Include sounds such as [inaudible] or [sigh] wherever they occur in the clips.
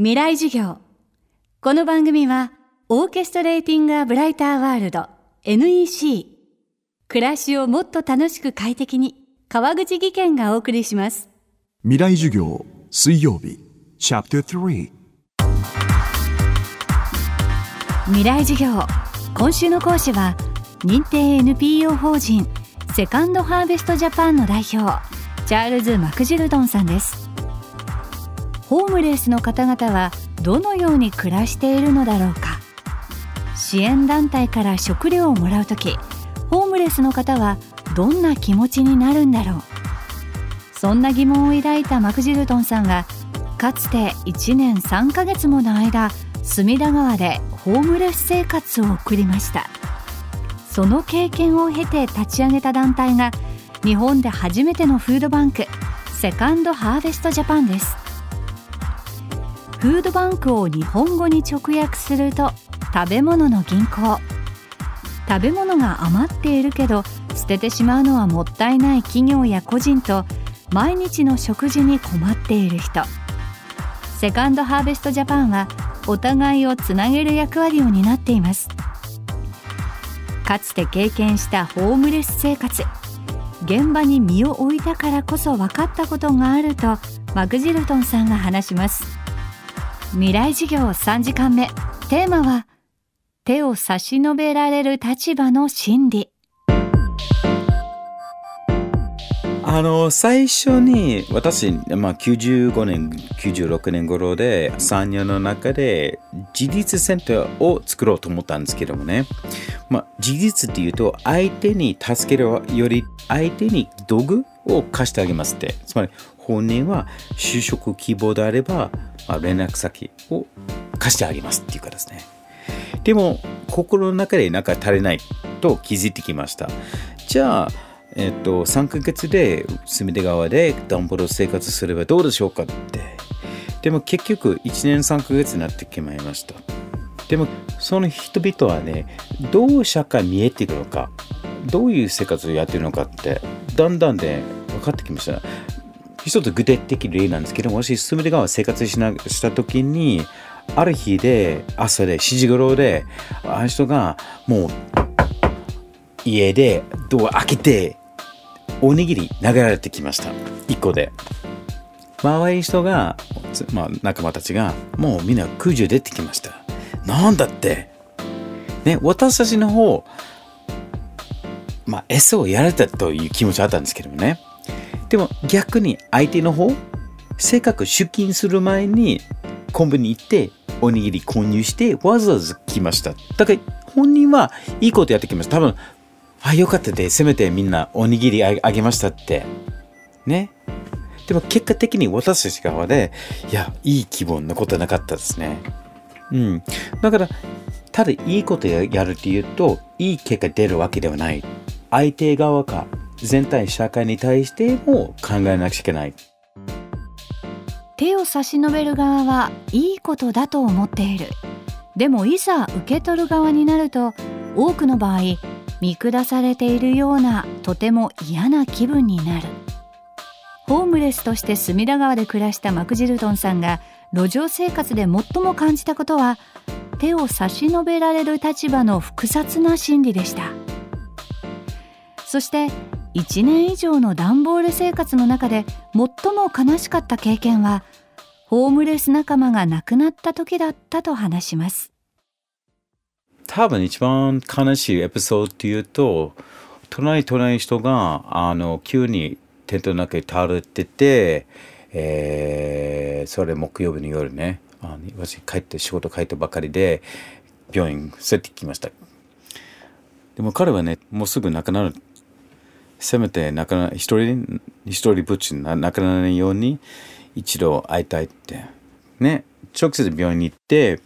未来授業。この番組はオーケストレーティング・ア・ブライター・ワールド NEC 暮らしをもっと楽しく快適に川口義賢がお送りします。未来授業水曜日。チャプター3未来授業。今週の講師は認定 NPO 法人セカンドハーベストジャパンの代表チャールズ・マクジルドンさんですホームレスの方々はどのように暮らしているのだろうか。支援団体から食料をもらう時ホームレスの方はどんな気持ちになるんだろう。そんな疑問を抱いたマクジルトンさんはかつて1年3ヶ月もの間隅田川でホームレス生活を送りました。その経験を経て立ち上げた団体が日本で初めてのフードバンクセカンドハーベストジャパンです。フードバンクを日本語に直訳すると食べ物の銀行。食べ物が余っているけど捨ててしまうのはもったいない企業や個人と毎日の食事に困っている人。セカンドハーベストジャパンはお互いをつなげる役割を担っています。かつて経験したホームレス生活。現場に身を置いたからこそ分かったことがあるとマクジルトンさんが話します。未来授業3時間目テーマは手を差し伸べられる立場の心理あの、最初に私、まあ、95年、96年頃で産業の中で自立センターを作ろうと思ったんですけどもね。まあ、自立っていうと相手に助けるより相手に道具を貸してあげますって。つまり本人は就職希望であれば、まあ、連絡先を貸してあげますっていうかですね。でも、心の中でなんか足りないと気づいてきました。じゃあ、えっと、3ヶ月で隅田川でダンボール生活すればどうでしょうかって。でも結局1年3ヶ月になってきまいました。でもその人々はね、どう社会見えていくのか、どういう生活をやってるのかって、だんだんで分かってきました。一つ具体的例なんですけども、私、隅田川生活しなした時に、ある日で、朝で、7時頃で、あの人がもう家でドア開けておにぎり投げられてきました。1個で。周りの人が、まあ、仲間たちがもうみんな空中出てきました。なんだって。ね私たちの方まあ餌をやられたという気持ちあったんですけどもね。でも逆に相手の方せっかく出勤する前にコンビニ行っておにぎり購入してわざわざ来ましただから本人はいいことやってきました多分あ、よかったで、せめてみんなおにぎりあげましたって。ね。でも結果的に私たち側で、いや、いい気分のことはなかったですね。うん。だから、ただいいことやるっていうと、いい結果出るわけではない。相手側か、全体社会に対しても考えなくちゃいけない。手を差し伸べる側はいいことだと思っている。でもいざ受け取る側になると、多くの場合、見下されているようなとても嫌な気分になるホームレスとして隅田川で暮らしたマクジルトンさんが路上生活で最も感じたことは手を差し伸べられる立場の複雑な心理でしたそして1年以上の段ボール生活の中で最も悲しかった経験はホームレス仲間が亡くなった時だったと話します多分一番悲しいエピソードっていうと、隣隣の人が、あの、急にテントの中に倒れてて、えー、それ木曜日の夜ね、あの私帰って、仕事帰ってばかりで、病院連れてきました。でも彼はね、もうすぐ亡くなる。せめて亡くな一人、一人ぼっち亡くならないように、一度会いたいって。ね、直接病院に行って、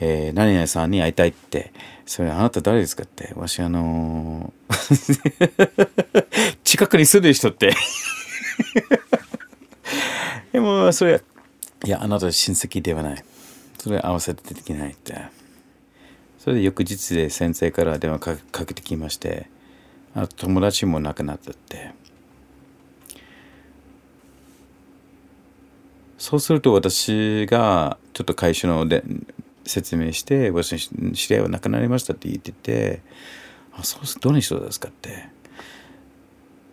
えー、何々さんに会いたいって、それあなた誰ですかって、わしあのー、[laughs] 近くに住んでる人って [laughs] でも、それ、いや、あなた親戚ではない。それ合わせてできないって。それで翌日で先生から電話かけてきまして、友達も亡くなったって。そうすると私がちょっと会社ので説明して私の知り合いは亡くなりましたって言っててあそうですどの人ですかって。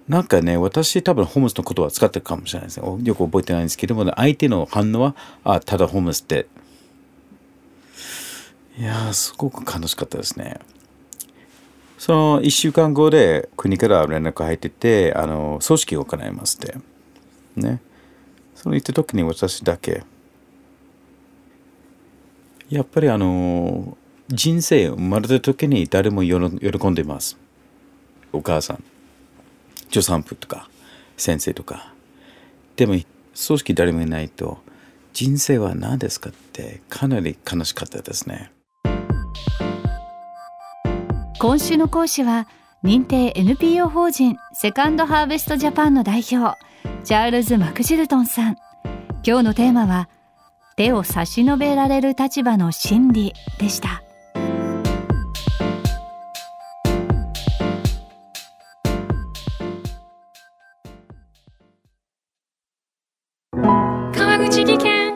なんかね私多分ホームスの言葉を使ってるかもしれないですね。よく覚えてないんですけども、相手の反応はあただホームスって。いやすごく悲しかったですね。その1週間後で国から連絡入っててあの組織を行いますって。ね。その言った時に私だけ。やっぱりあの人生生まれた時に誰も喜んでます。お母さん。助産婦とか先生とか。でも組織誰もいないと人生は何ですかってかなり悲しかったですね。今週の講師は認定 NPO 法人セカンドハーベストジャパンの代表チャールズ・マクジルトンさん。今日のテーマは手を差し伸べられる立場の心理でした。川口技研。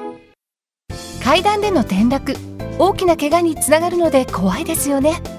階段での転落大きな怪我につながるので怖いですよね